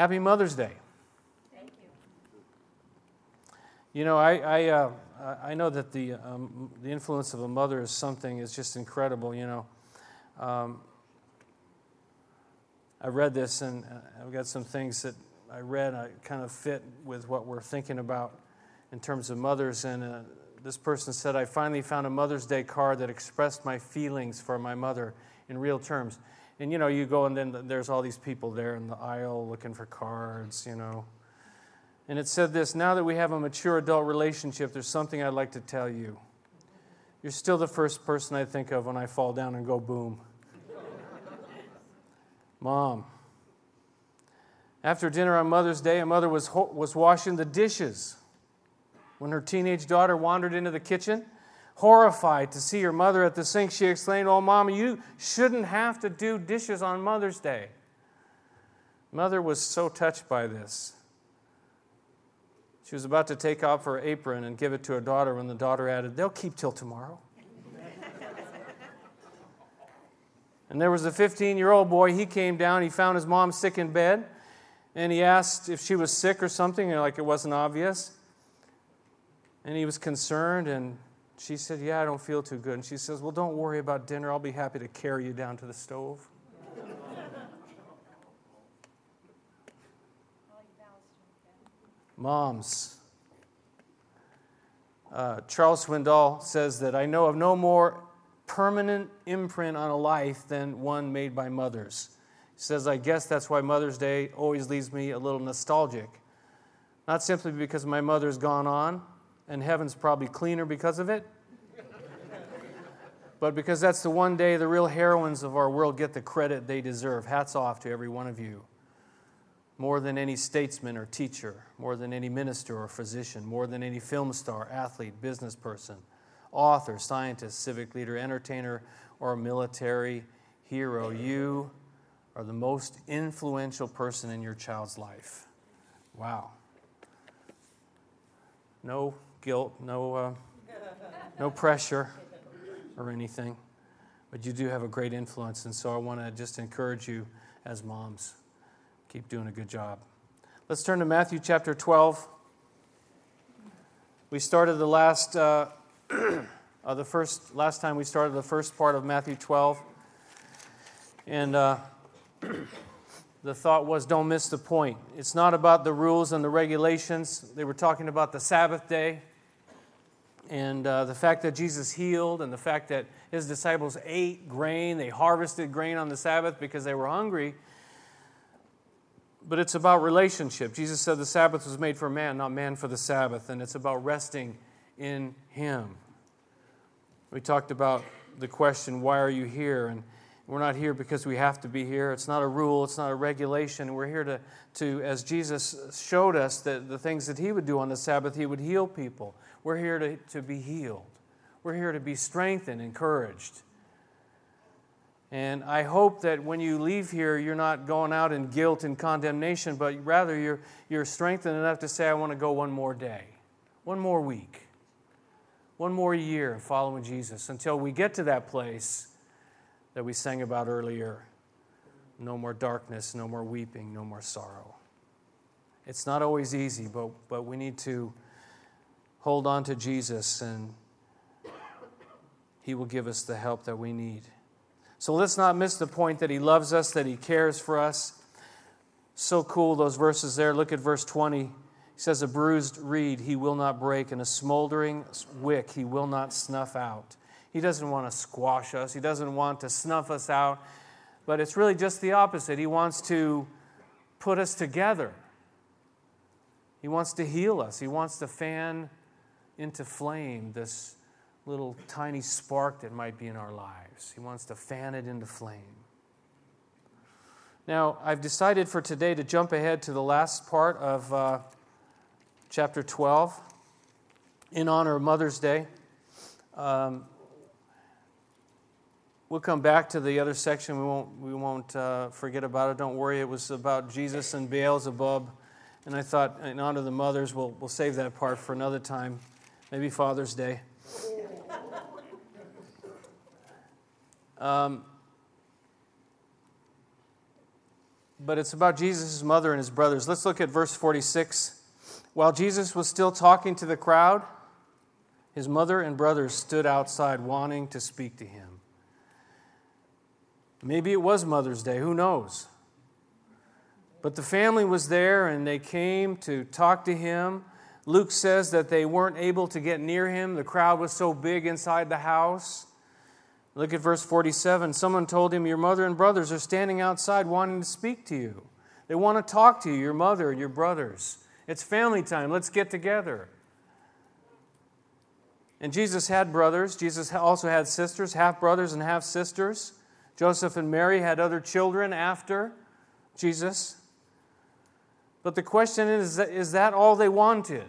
Happy Mother's Day. Thank you. You know, I, I, uh, I know that the, um, the influence of a mother is something is just incredible, you know. Um, I read this and uh, I've got some things that I read I kind of fit with what we're thinking about in terms of mothers. And uh, this person said, I finally found a Mother's Day card that expressed my feelings for my mother in real terms. And you know, you go and then there's all these people there in the aisle looking for cards, you know. And it said this now that we have a mature adult relationship, there's something I'd like to tell you. You're still the first person I think of when I fall down and go boom. Mom. After dinner on Mother's Day, a mother was, was washing the dishes when her teenage daughter wandered into the kitchen Horrified to see her mother at the sink, she exclaimed, Oh, Mama, you shouldn't have to do dishes on Mother's Day. Mother was so touched by this. She was about to take off her apron and give it to her daughter when the daughter added, They'll keep till tomorrow. and there was a 15 year old boy. He came down, he found his mom sick in bed, and he asked if she was sick or something, like it wasn't obvious. And he was concerned, and she said, Yeah, I don't feel too good. And she says, Well, don't worry about dinner. I'll be happy to carry you down to the stove. Moms. Uh, Charles Swindoll says that I know of no more permanent imprint on a life than one made by mothers. He says, I guess that's why Mother's Day always leaves me a little nostalgic. Not simply because my mother's gone on, and heaven's probably cleaner because of it. but because that's the one day the real heroines of our world get the credit they deserve. Hats off to every one of you. More than any statesman or teacher, more than any minister or physician, more than any film star, athlete, business person, author, scientist, civic leader, entertainer, or military hero, you are the most influential person in your child's life. Wow. No guilt, no, uh, no pressure or anything. But you do have a great influence, and so I want to just encourage you as moms. Keep doing a good job. Let's turn to Matthew chapter 12. We started the last, uh, uh, the first, last time we started the first part of Matthew 12. And uh, the thought was don't miss the point. It's not about the rules and the regulations. They were talking about the Sabbath day and uh, the fact that Jesus healed, and the fact that his disciples ate grain, they harvested grain on the Sabbath because they were hungry. But it's about relationship. Jesus said the Sabbath was made for man, not man for the Sabbath, and it's about resting in him. We talked about the question, why are you here? And we're not here because we have to be here. It's not a rule, it's not a regulation. We're here to, to as Jesus showed us that the things that he would do on the Sabbath, he would heal people. We're here to, to be healed. We're here to be strengthened, encouraged. And I hope that when you leave here, you're not going out in guilt and condemnation, but rather you're, you're strengthened enough to say, I want to go one more day, one more week, one more year following Jesus until we get to that place that we sang about earlier no more darkness, no more weeping, no more sorrow. It's not always easy, but, but we need to hold on to Jesus and He will give us the help that we need. So let's not miss the point that He loves us, that He cares for us. So cool, those verses there. Look at verse 20. He says, A bruised reed He will not break, and a smoldering wick He will not snuff out. He doesn't want to squash us, He doesn't want to snuff us out, but it's really just the opposite. He wants to put us together. He wants to heal us. He wants to fan into flame this little tiny spark that might be in our lives. He wants to fan it into flame. Now, I've decided for today to jump ahead to the last part of uh, chapter 12 in honor of Mother's Day. Um, we'll come back to the other section. We won't, we won't uh, forget about it. Don't worry. It was about Jesus and Beelzebub. And I thought, in honor of the mothers, we'll, we'll save that part for another time. Maybe Father's Day. Um, but it's about Jesus' mother and his brothers. Let's look at verse 46. While Jesus was still talking to the crowd, his mother and brothers stood outside wanting to speak to him. Maybe it was Mother's Day, who knows? But the family was there and they came to talk to him. Luke says that they weren't able to get near him. The crowd was so big inside the house. Look at verse 47. Someone told him, Your mother and brothers are standing outside wanting to speak to you. They want to talk to you, your mother and your brothers. It's family time. Let's get together. And Jesus had brothers. Jesus also had sisters, half brothers and half sisters. Joseph and Mary had other children after Jesus. But the question is is that all they wanted?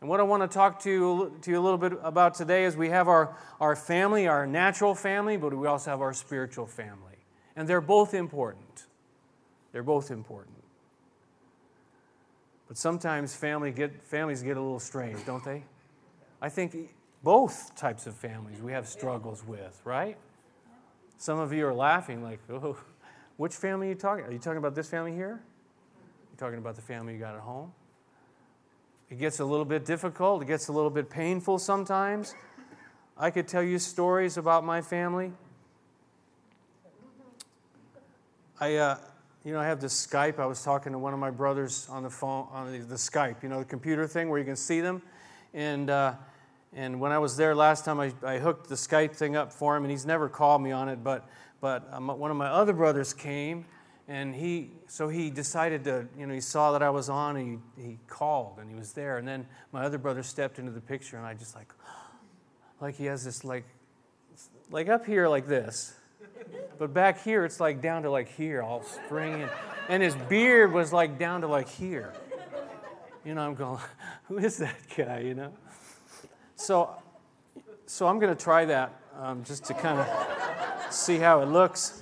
And what I want to talk to you, to you a little bit about today is we have our, our family, our natural family, but we also have our spiritual family. And they're both important. They're both important. But sometimes family get, families get a little strange, don't they? I think both types of families we have struggles with, right? Some of you are laughing like, oh, which family are you talking? Are you talking about this family here? Talking about the family you got at home? It gets a little bit difficult, it gets a little bit painful sometimes. I could tell you stories about my family. I, uh, you know, I have this Skype. I was talking to one of my brothers on the phone, on the, the Skype, you know, the computer thing where you can see them. And, uh, and when I was there last time, I, I hooked the Skype thing up for him, and he's never called me on it. But, but um, one of my other brothers came, and he so he decided to you know he saw that i was on and he, he called and he was there. And then my other brother stepped into the picture and i just like like he has this like like up here like this. But back here it's like down to like here all springing and his beard was like down to like here. You know i'm going who is that guy you know? So so i'm going to try that um, just to kind of see how it looks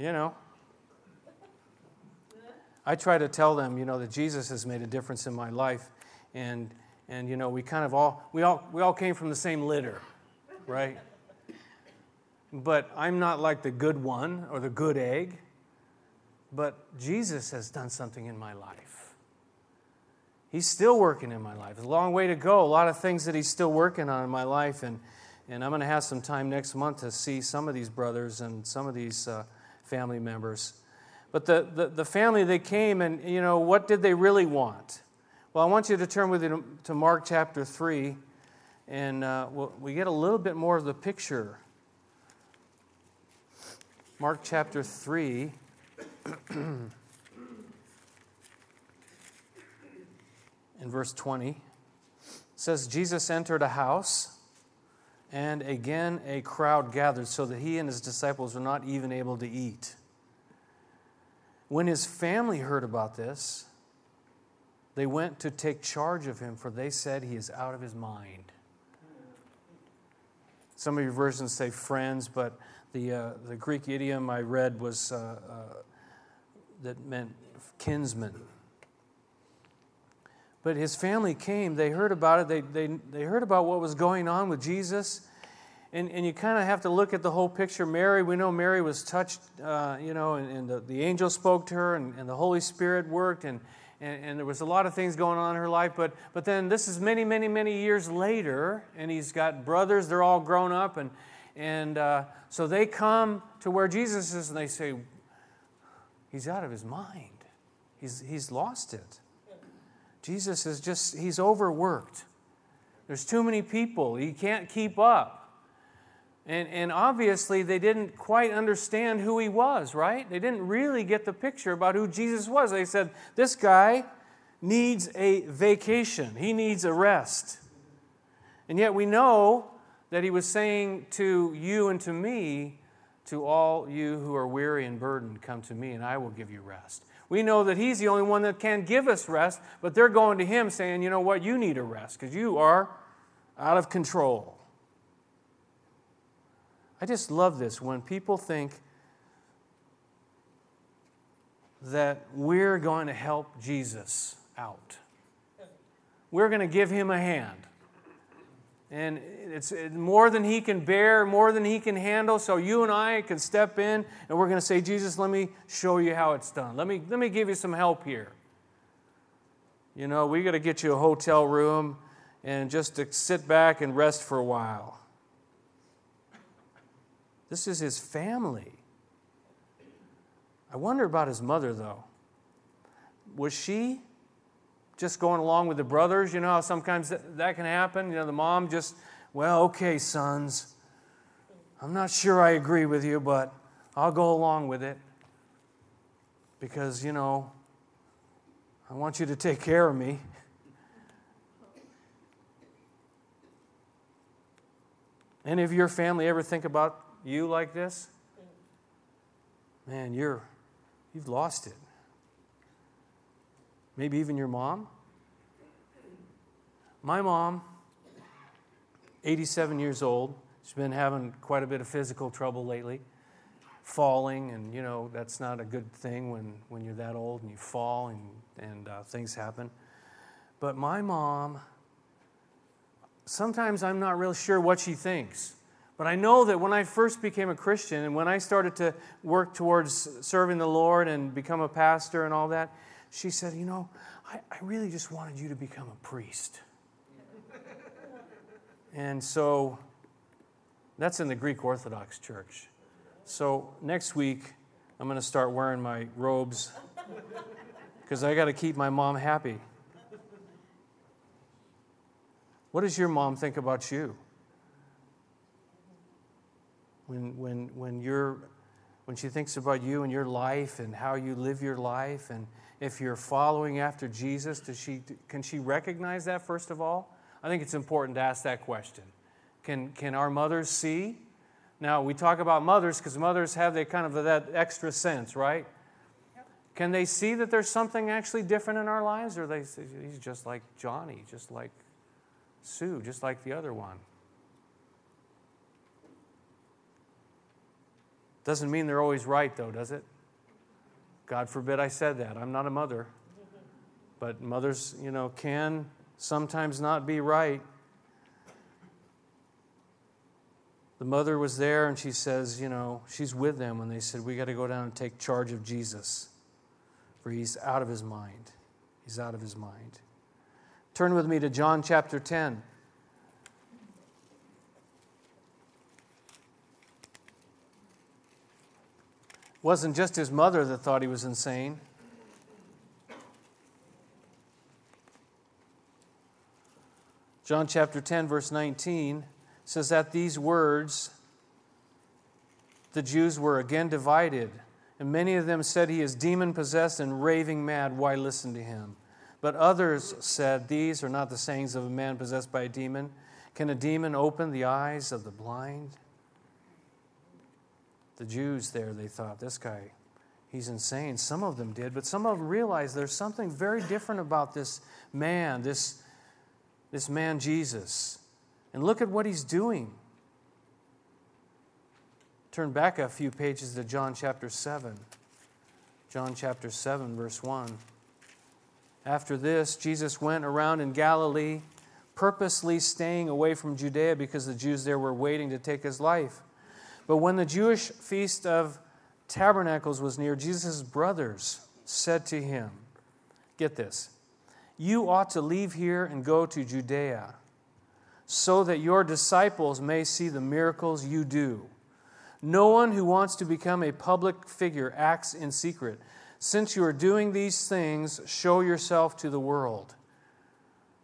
you know. I try to tell them, you know, that Jesus has made a difference in my life. And, and you know, we kind of all, we all, we all came from the same litter, right? But I'm not like the good one or the good egg. But Jesus has done something in my life. He's still working in my life. It's a long way to go. A lot of things that he's still working on in my life. And, and I'm going to have some time next month to see some of these brothers and some of these. Uh, family members. But the, the, the, family, they came and, you know, what did they really want? Well, I want you to turn with me to Mark chapter 3, and uh, we get a little bit more of the picture. Mark chapter 3. in verse 20 says Jesus entered a house and again, a crowd gathered so that he and his disciples were not even able to eat. When his family heard about this, they went to take charge of him, for they said he is out of his mind. Some of your versions say friends, but the, uh, the Greek idiom I read was uh, uh, that meant kinsman. But his family came, they heard about it, they, they, they heard about what was going on with Jesus. And, and you kind of have to look at the whole picture. Mary, we know Mary was touched, uh, you know, and, and the, the, angel spoke to her, and, and the Holy Spirit worked, and, and, and, there was a lot of things going on in her life. But, but then this is many, many, many years later, and he's got brothers, they're all grown up, and, and uh, so they come to where Jesus is, and they say, He's out of his mind, he's, he's lost it. Jesus is just, he's overworked. There's too many people. He can't keep up. And, and obviously, they didn't quite understand who he was, right? They didn't really get the picture about who Jesus was. They said, This guy needs a vacation, he needs a rest. And yet, we know that he was saying to you and to me, to all you who are weary and burdened, come to me, and I will give you rest. We know that He's the only one that can give us rest, but they're going to Him saying, you know what, you need a rest because you are out of control. I just love this when people think that we're going to help Jesus out. We're going to give him a hand. And it's more than he can bear, more than he can handle. So you and I can step in and we're going to say, Jesus, let me show you how it's done. Let me, let me give you some help here. You know, we got to get you a hotel room and just to sit back and rest for a while. This is his family. I wonder about his mother, though. Was she just going along with the brothers. You know how sometimes that, that can happen? You know, the mom just, well, okay, sons, I'm not sure I agree with you, but I'll go along with it because, you know, I want you to take care of me. Any of your family ever think about you like this? Man, you're you've lost it. Maybe even your mom. My mom, 87 years old, she's been having quite a bit of physical trouble lately, falling, and you know, that's not a good thing when, when you're that old and you fall and, and uh, things happen. But my mom, sometimes I'm not real sure what she thinks. But I know that when I first became a Christian and when I started to work towards serving the Lord and become a pastor and all that, she said, You know, I, I really just wanted you to become a priest. and so that's in the Greek Orthodox Church. So next week, I'm going to start wearing my robes because I got to keep my mom happy. What does your mom think about you? When, when, when, you're, when she thinks about you and your life and how you live your life and if you're following after Jesus, does she, can she recognize that first of all? I think it's important to ask that question. Can, can our mothers see? Now, we talk about mothers because mothers have that kind of that extra sense, right? Can they see that there's something actually different in our lives? Or they say, he's just like Johnny, just like Sue, just like the other one? Doesn't mean they're always right, though, does it? God forbid I said that. I'm not a mother. But mothers, you know, can sometimes not be right. The mother was there and she says, you know, she's with them when they said, We got to go down and take charge of Jesus, for he's out of his mind. He's out of his mind. Turn with me to John chapter 10. Wasn't just his mother that thought he was insane. John chapter 10, verse 19 says that these words, the Jews were again divided, and many of them said he is demon possessed and raving mad. Why listen to him? But others said, These are not the sayings of a man possessed by a demon. Can a demon open the eyes of the blind? The Jews there, they thought, this guy, he's insane. Some of them did, but some of them realized there's something very different about this man, this, this man Jesus. And look at what he's doing. Turn back a few pages to John chapter 7. John chapter 7, verse 1. After this, Jesus went around in Galilee, purposely staying away from Judea because the Jews there were waiting to take his life. But when the Jewish feast of tabernacles was near, Jesus' brothers said to him, Get this, you ought to leave here and go to Judea, so that your disciples may see the miracles you do. No one who wants to become a public figure acts in secret. Since you are doing these things, show yourself to the world.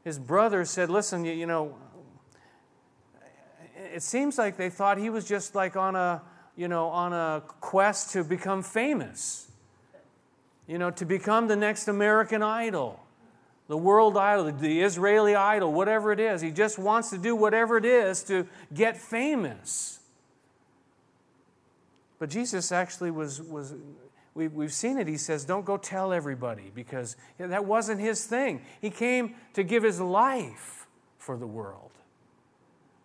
His brothers said, Listen, you, you know, it seems like they thought he was just like on a, you know, on a quest to become famous. You know, to become the next American idol, the world idol, the Israeli idol, whatever it is. He just wants to do whatever it is to get famous. But Jesus actually was, was we, we've seen it. He says, Don't go tell everybody because that wasn't his thing. He came to give his life for the world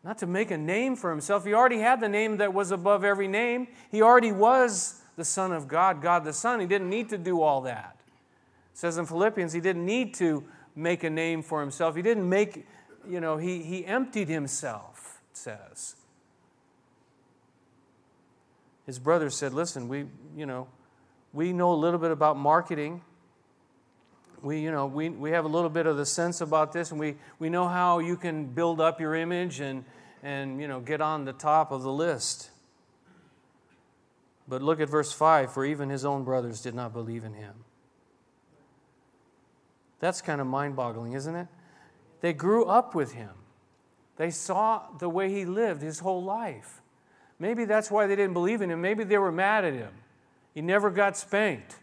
not to make a name for himself. He already had the name that was above every name. He already was the Son of God, God the Son. He didn't need to do all that. It says in Philippians, he didn't need to make a name for himself. He didn't make you know, he, he emptied himself, it says. His brother said, Listen, we, you know, we know a little bit about marketing. We, you know, we, we have a little bit of the sense about this, and we, we know how you can build up your image and, and you know, get on the top of the list. But look at verse 5 for even his own brothers did not believe in him. That's kind of mind boggling, isn't it? They grew up with him, they saw the way he lived his whole life. Maybe that's why they didn't believe in him. Maybe they were mad at him. He never got spanked.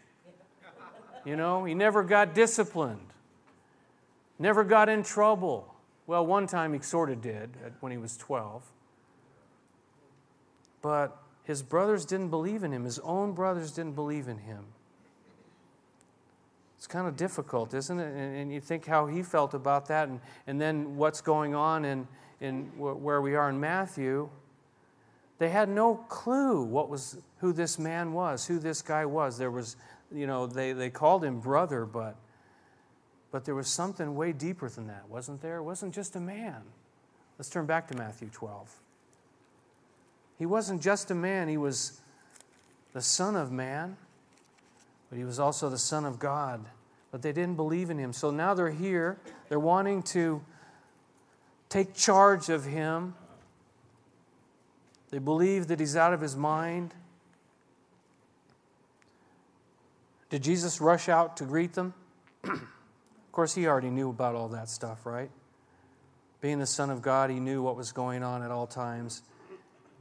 You know, he never got disciplined, never got in trouble. Well, one time he sort of did when he was 12. But his brothers didn't believe in him, his own brothers didn't believe in him. It's kind of difficult, isn't it? And, and, you think how he felt about that, and, and then what's going on in, in where we are in Matthew. They had no clue what was who this man was, who this guy was. There was, you know, they, they called him brother, but but there was something way deeper than that, wasn't there? It wasn't just a man. Let's turn back to Matthew 12. He wasn't just a man, he was the Son of Man but he was also the Son of God. But they didn't believe in him. So now they're here. They're wanting to take charge of him. They believe that he's out of his mind. Did Jesus rush out to greet them? of course, he already knew about all that stuff, right? Being the Son of God, he knew what was going on at all times.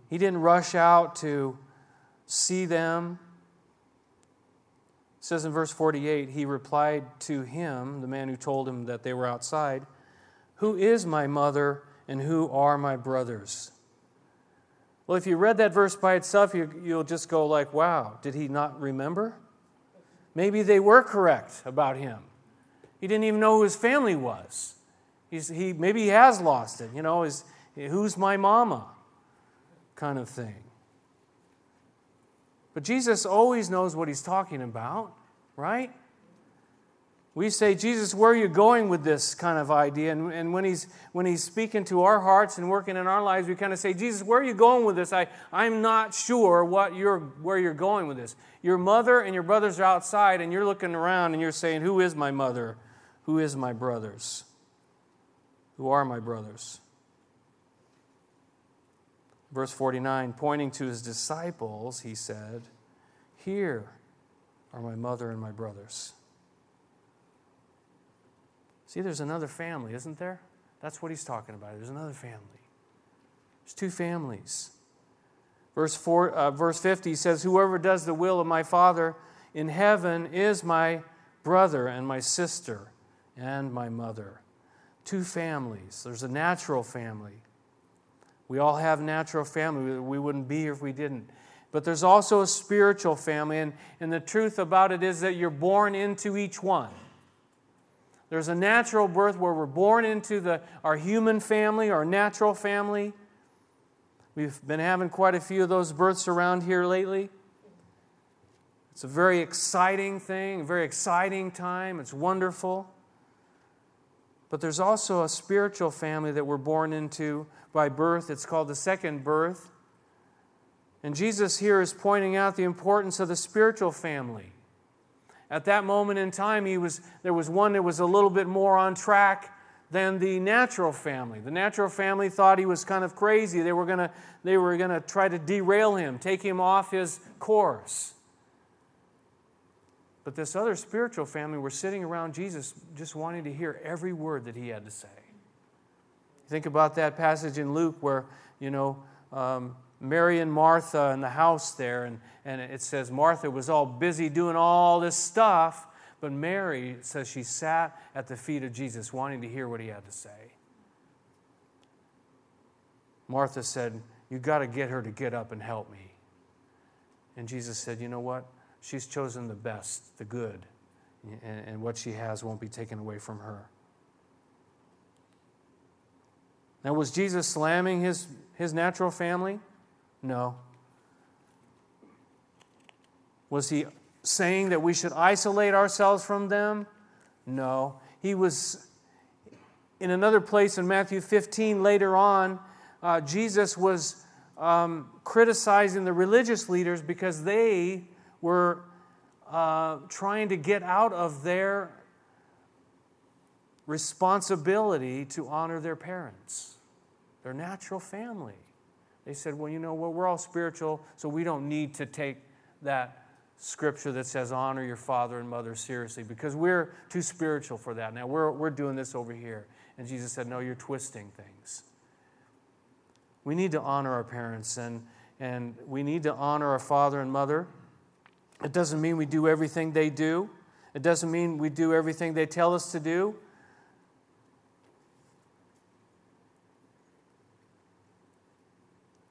He didn't rush out to see them it says in verse 48, he replied to him, the man who told him that they were outside, Who is my mother and who are my brothers? Well, if you read that verse by itself, you, will just go like, wow, did he not remember? Maybe they were correct about him. He didn't even know who his family was. He's, he, maybe he has lost it. You know, is, who's my mama? Kind of thing. But Jesus always knows what he's talking about, right? We say, Jesus, where are you going with this kind of idea? And, and when, he's, when he's speaking to our hearts and working in our lives, we kind of say, Jesus, where are you going with this? I, I'm not sure what you're, where you're going with this. Your mother and your brothers are outside, and you're looking around and you're saying, Who is my mother? Who is my brothers? Who are my brothers? Verse 49 pointing to his disciples, he said, Here are my mother and my brothers. See, there's another family, isn't there? That's what he's talking about. There's another family. There's two families. Verse, four, uh, verse 50 says, Whoever does the will of my Father in heaven is my brother and my sister and my mother. Two families. There's a natural family we all have natural family. We wouldn't be here if we didn't. But there's also a spiritual family, and, and the truth about it is that you're born into each one. There's a natural birth where we're born into the, our human family, our natural family. We've been having quite a few of those births around here lately. It's a very exciting thing, a very exciting time. It's wonderful. But there's also a spiritual family that we're born into by birth. It's called the second birth. And Jesus here is pointing out the importance of the spiritual family. At that moment in time, he was, there was one that was a little bit more on track than the natural family. The natural family thought he was kind of crazy. They were going to try to derail him, take him off his course. But this other spiritual family were sitting around Jesus just wanting to hear every word that he had to say. Think about that passage in Luke where, you know, um, Mary and Martha in the house there, and, and it says Martha was all busy doing all this stuff, but Mary says she sat at the feet of Jesus wanting to hear what he had to say. Martha said, You got to get her to get up and help me. And Jesus said, You know what? She's chosen the best, the good, and, and what she has won't be taken away from her. Now, was Jesus slamming his, his natural family? No. Was he saying that we should isolate ourselves from them? No. He was, in another place in Matthew 15, later on, uh, Jesus was um, criticizing the religious leaders because they were uh, trying to get out of their responsibility to honor their parents, their natural family. They said, well, you know what, we're all spiritual, so we don't need to take that scripture that says honor your father and mother seriously because we're too spiritual for that. Now we're, we're doing this over here. And Jesus said, No, you're twisting things. We need to honor our parents and, and we need to honor our father and mother. It doesn't mean we do everything they do, it doesn't mean we do everything they tell us to do.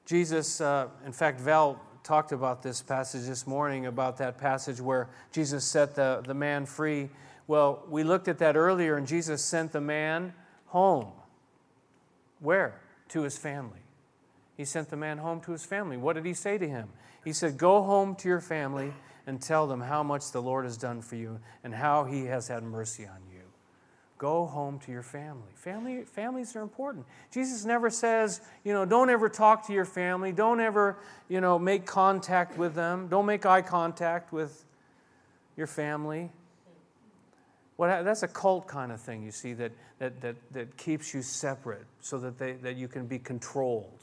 Jesus, uh, in fact, Val talked about this passage this morning about that passage where Jesus set the, the man free. Well, we looked at that earlier, and Jesus sent the man home. Where? To his family. He sent the man home to his family. What did he say to him? He said, Go home to your family and tell them how much the Lord has done for you and how he has had mercy on you. Go home to your family. Family families are important. Jesus never says, you know, don't ever talk to your family, don't ever, you know, make contact with them, don't make eye contact with your family. What, that's a cult kind of thing, you see, that, that, that, that keeps you separate so that, they, that you can be controlled.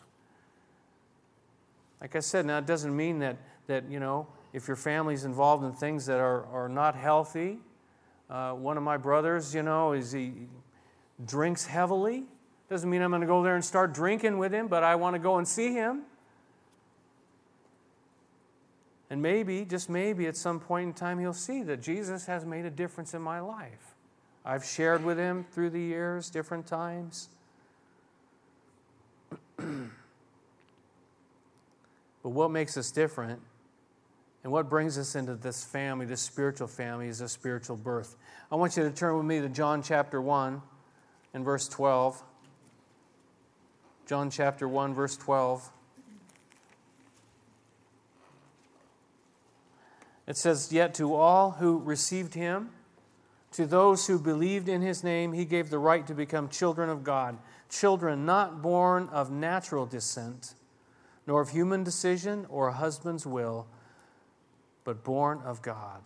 Like I said, now it doesn't mean that, that you know, if your family's involved in things that are, are not healthy, uh, one of my brothers, you know, is he drinks heavily. Doesn't mean I'm going to go there and start drinking with him, but I want to go and see him. And maybe, just maybe, at some point in time, he'll see that Jesus has made a difference in my life. I've shared with him through the years, different times. but what makes us different and what brings us into this family, this spiritual family, is a spiritual birth. I want you to turn with me to John chapter 1 and verse 12. John chapter 1, verse 12. It says, Yet to all who received him, to those who believed in his name, he gave the right to become children of God, children not born of natural descent, nor of human decision or a husband's will, but born of God.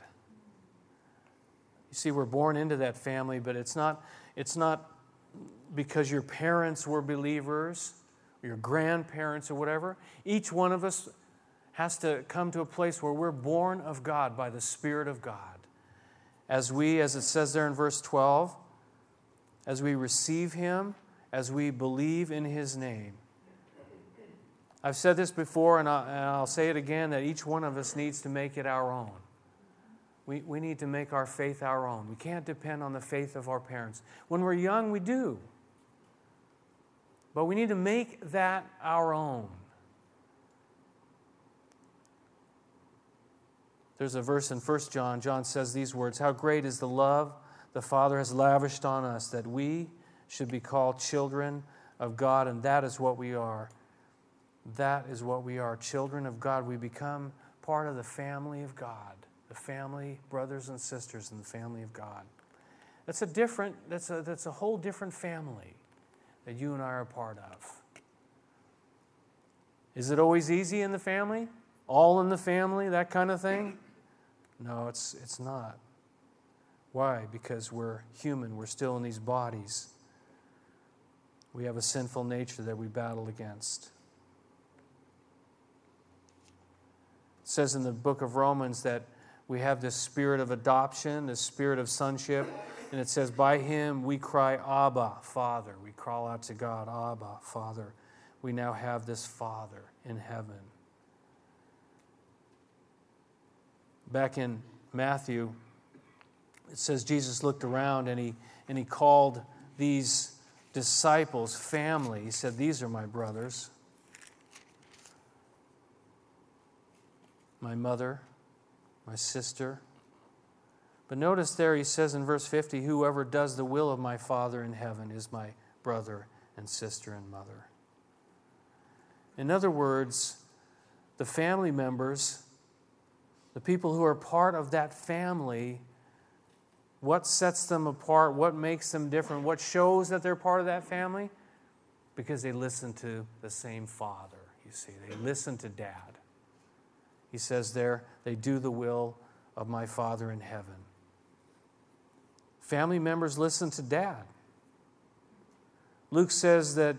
You see, we're born into that family, but it's not, it's not because your parents were believers, your grandparents, or whatever. Each one of us has to come to a place where we're born of God by the Spirit of God. As we, as it says there in verse 12, as we receive Him, as we believe in His name. I've said this before, and, I, will say it again that each one of us needs to make it our own. We, we need to make our faith our own. We can't depend on the faith of our parents. When we're young, we do. But we need to make that our own. There's a verse in 1 John. John says these words How great is the love the Father has lavished on us that we should be called children of God, and that is what we are. That is what we are children of God. We become part of the family of God, the family, brothers and sisters in the family of God. That's a different, that's a, that's a whole different family that you and I are part of. Is it always easy in the family? All in the family, that kind of thing? No, it's, it's not. Why? Because we're human, we're still in these bodies. We have a sinful nature that we battle against. Says in the book of Romans that we have this spirit of adoption, this spirit of sonship, and it says, By him we cry, Abba, Father. We call out to God, Abba, Father. We now have this Father in heaven. back in Matthew, it says Jesus looked around and he, and he called these disciples family. He said, These are my brothers, my mother, my sister. But notice there he says in verse 50 Whoever does the will of my Father in heaven is my brother and sister and mother. In other words, the family members the people who are part of that family What sets them apart? What makes them different? What shows that they're part of that family? Because they listen to the same father, you see. They listen to dad. He says there, they do the will of my Father in heaven. Family members listen to dad. Luke says that,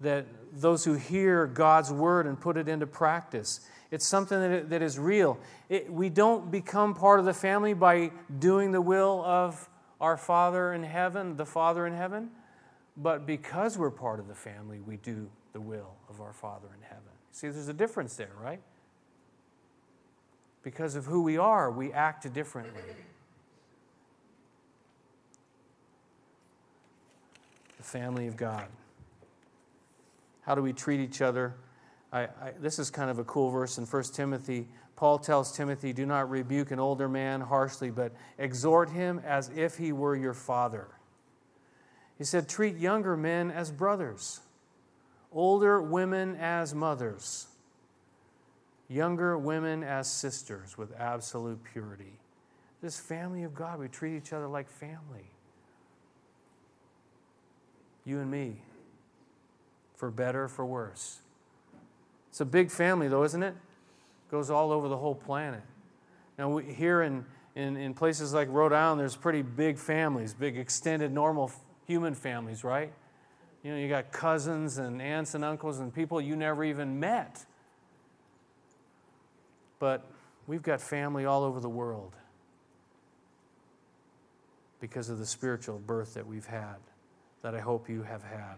that those who hear God's word and put it into practice, it's something that, that is real. It, we don't become part of the family by doing the will of our Father in heaven, the Father in heaven, but because we're part of the family, we do the will of our Father in heaven. See, there's a difference there, right? Because of who we are, we act differently. The family of God. How do we treat each other? I, I, this is kind of a cool verse in 1 Timothy. Paul tells Timothy, Do not rebuke an older man harshly, but exhort him as if he were your father. He said, Treat younger men as brothers, older women as mothers, younger women as sisters with absolute purity. This family of God, we treat each other like family. You and me for better, for worse. It's a big family, though, isn't it? Goes all over the whole planet. Now, we, here in, in, in places like Rhode Island, there's pretty big families, big extended normal human families, right? You know, you got cousins and aunts and uncles and people you never even met. But we've got family all over the world because of the spiritual birth that we've had, that I hope you have had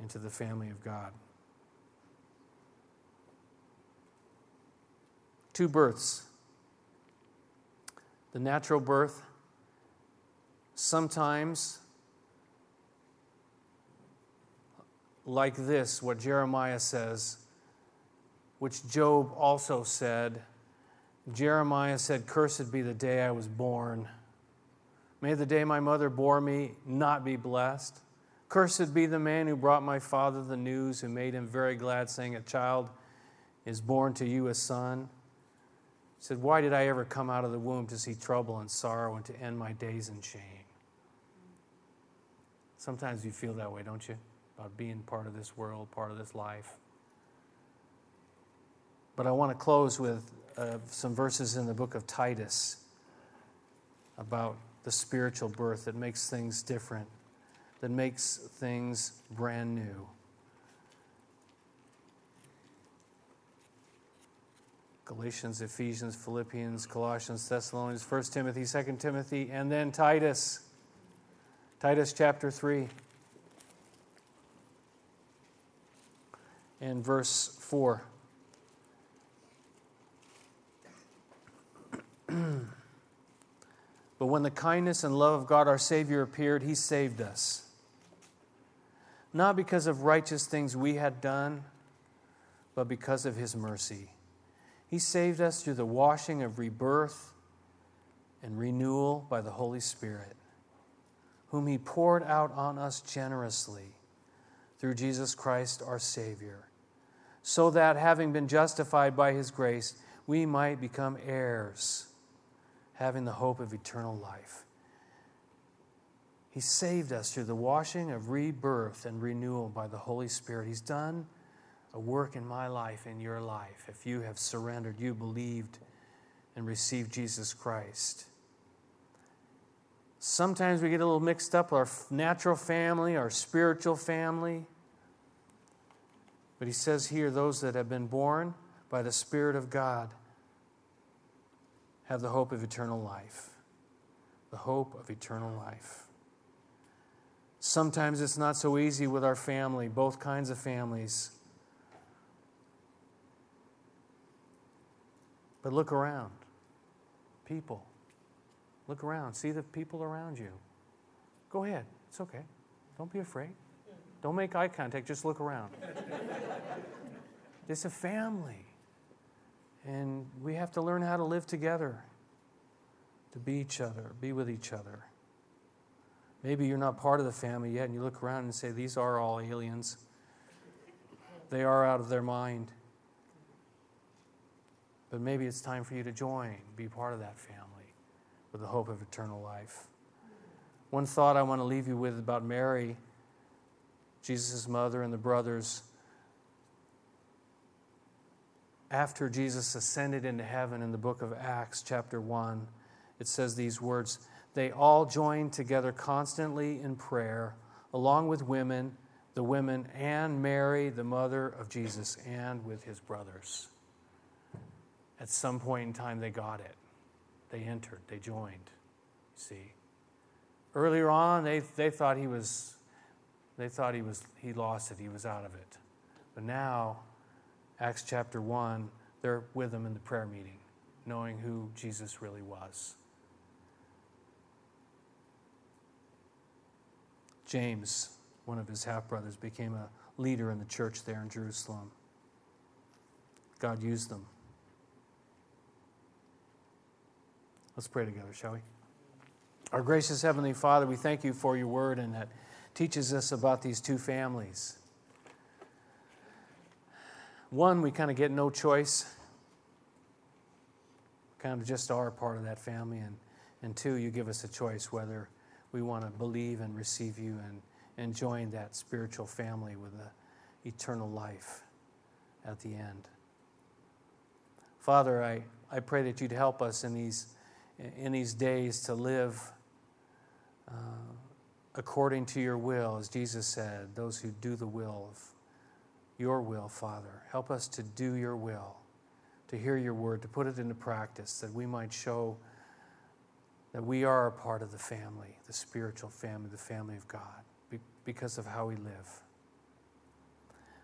into the family of God. Two births the natural birth, sometimes like this, what Jeremiah says, which Job also said. Jeremiah said, Cursed be the day I was born. May the day my mother bore me not be blessed. Cursed be the man who brought my father the news, who made him very glad, saying, A child is born to you, a son. He said, Why did I ever come out of the womb to see trouble and sorrow and to end my days in shame? Sometimes you feel that way, don't you? About being part of this world, part of this life. But I want to close with uh, some verses in the book of Titus about the spiritual birth that makes things different that makes things brand new. Galatians, Ephesians, Philippians, Colossians, Thessalonians, 1 Timothy, 2 Timothy, and then Titus. Titus chapter 3 and verse 4. but when the kindness and love of God our Savior appeared, He saved us not because of righteous things we had done, but because of His mercy. He saved us through the washing of rebirth and renewal by the Holy Spirit, whom He poured out on us generously through Jesus Christ our Savior, so that, having been justified by His grace, we might become heirs, having the hope of eternal life. He saved us through the washing of rebirth and renewal by the Holy Spirit. He's done a work in my life, in your life, if you have surrendered, you believed and received Jesus Christ. Sometimes we get a little mixed up our natural family, our spiritual family. But he says here those that have been born by the Spirit of God have the hope of eternal life. The hope of eternal life. Sometimes it's not so easy with our family, both kinds of families. But look around. People. Look around. See the people around you. Go ahead. It's okay. Don't be afraid. Don't make eye contact. Just look around. it's a family. And we have to learn how to live together, to be each other, be with each other. Maybe you're not part of the family yet, and you look around and say, These are all aliens. They are out of their mind. But maybe it's time for you to join, be part of that family. with the hope of eternal life. One thought I want to leave you with about Mary, Jesus' mother, and the brothers. After Jesus ascended into heaven in the book of Acts, chapter 1, it says these words They all joined together constantly in prayer, along with women, the women, and Mary, the mother of Jesus, and with his brothers. At some point in time, they got it. They entered, they joined. See? Earlier on, they, they thought he was, they thought he was, he lost it, he was out of it. But now, Acts chapter 1, they're with him in the prayer meeting, knowing who Jesus really was. James, one of his half brothers, became a leader in the church there in Jerusalem. God used them. Let's pray together, shall we? Our gracious Heavenly Father, we thank you for your word and that teaches us about these two families. One, we kind of get no choice, kind of just are part of that family. And, and two, you give us a choice whether we want to believe and receive you and, and join that spiritual family with the eternal life at the end. Father, I, I pray that you'd help us in these, in these days to live uh, according to your will, as Jesus said, those who do the will of your will, Father. Help us to do your will, to hear your word, to put it into practice, that we might show that we are a part of the family, the spiritual family, the family of God, because of how we live.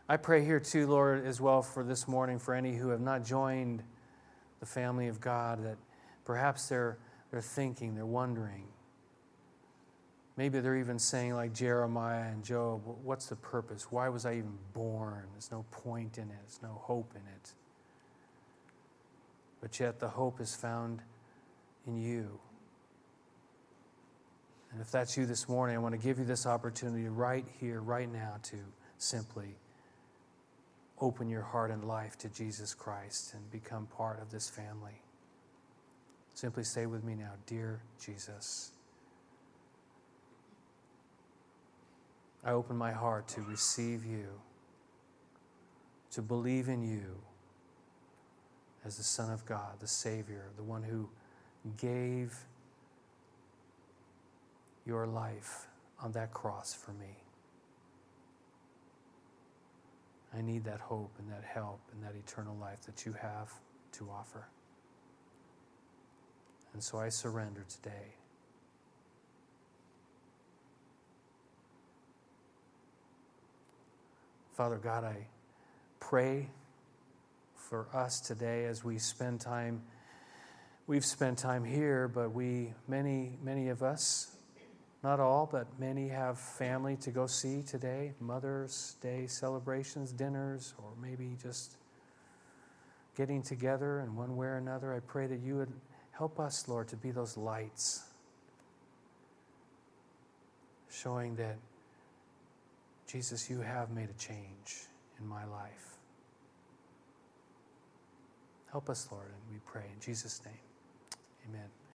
I pray here too, Lord, as well for this morning, for any who have not joined the family of God, that perhaps they're, they're thinking, they're wondering, Maybe they're even saying, like Jeremiah and Job, what's the purpose? Why was I even born? There's no point in it, there's no hope in it. But yet the hope is found in you. And if that's you this morning, I want to give you this opportunity right here, right now, to simply open your heart and life to Jesus Christ and become part of this family. Simply say with me now, Dear Jesus. I open my heart to receive you, to believe in you as the Son of God, the Savior, the one who gave your life on that cross for me. I need that hope and that help and that eternal life that you have to offer. And so I surrender today. Father God, I pray for us today as we spend time. We've spent time here, but we, many, many of us, not all, but many have family to go see today Mother's Day celebrations, dinners, or maybe just getting together in one way or another. I pray that you would help us, Lord, to be those lights, showing that Jesus, you have made a change in my life. Help us, Lord, and we pray in Jesus' name. Amen.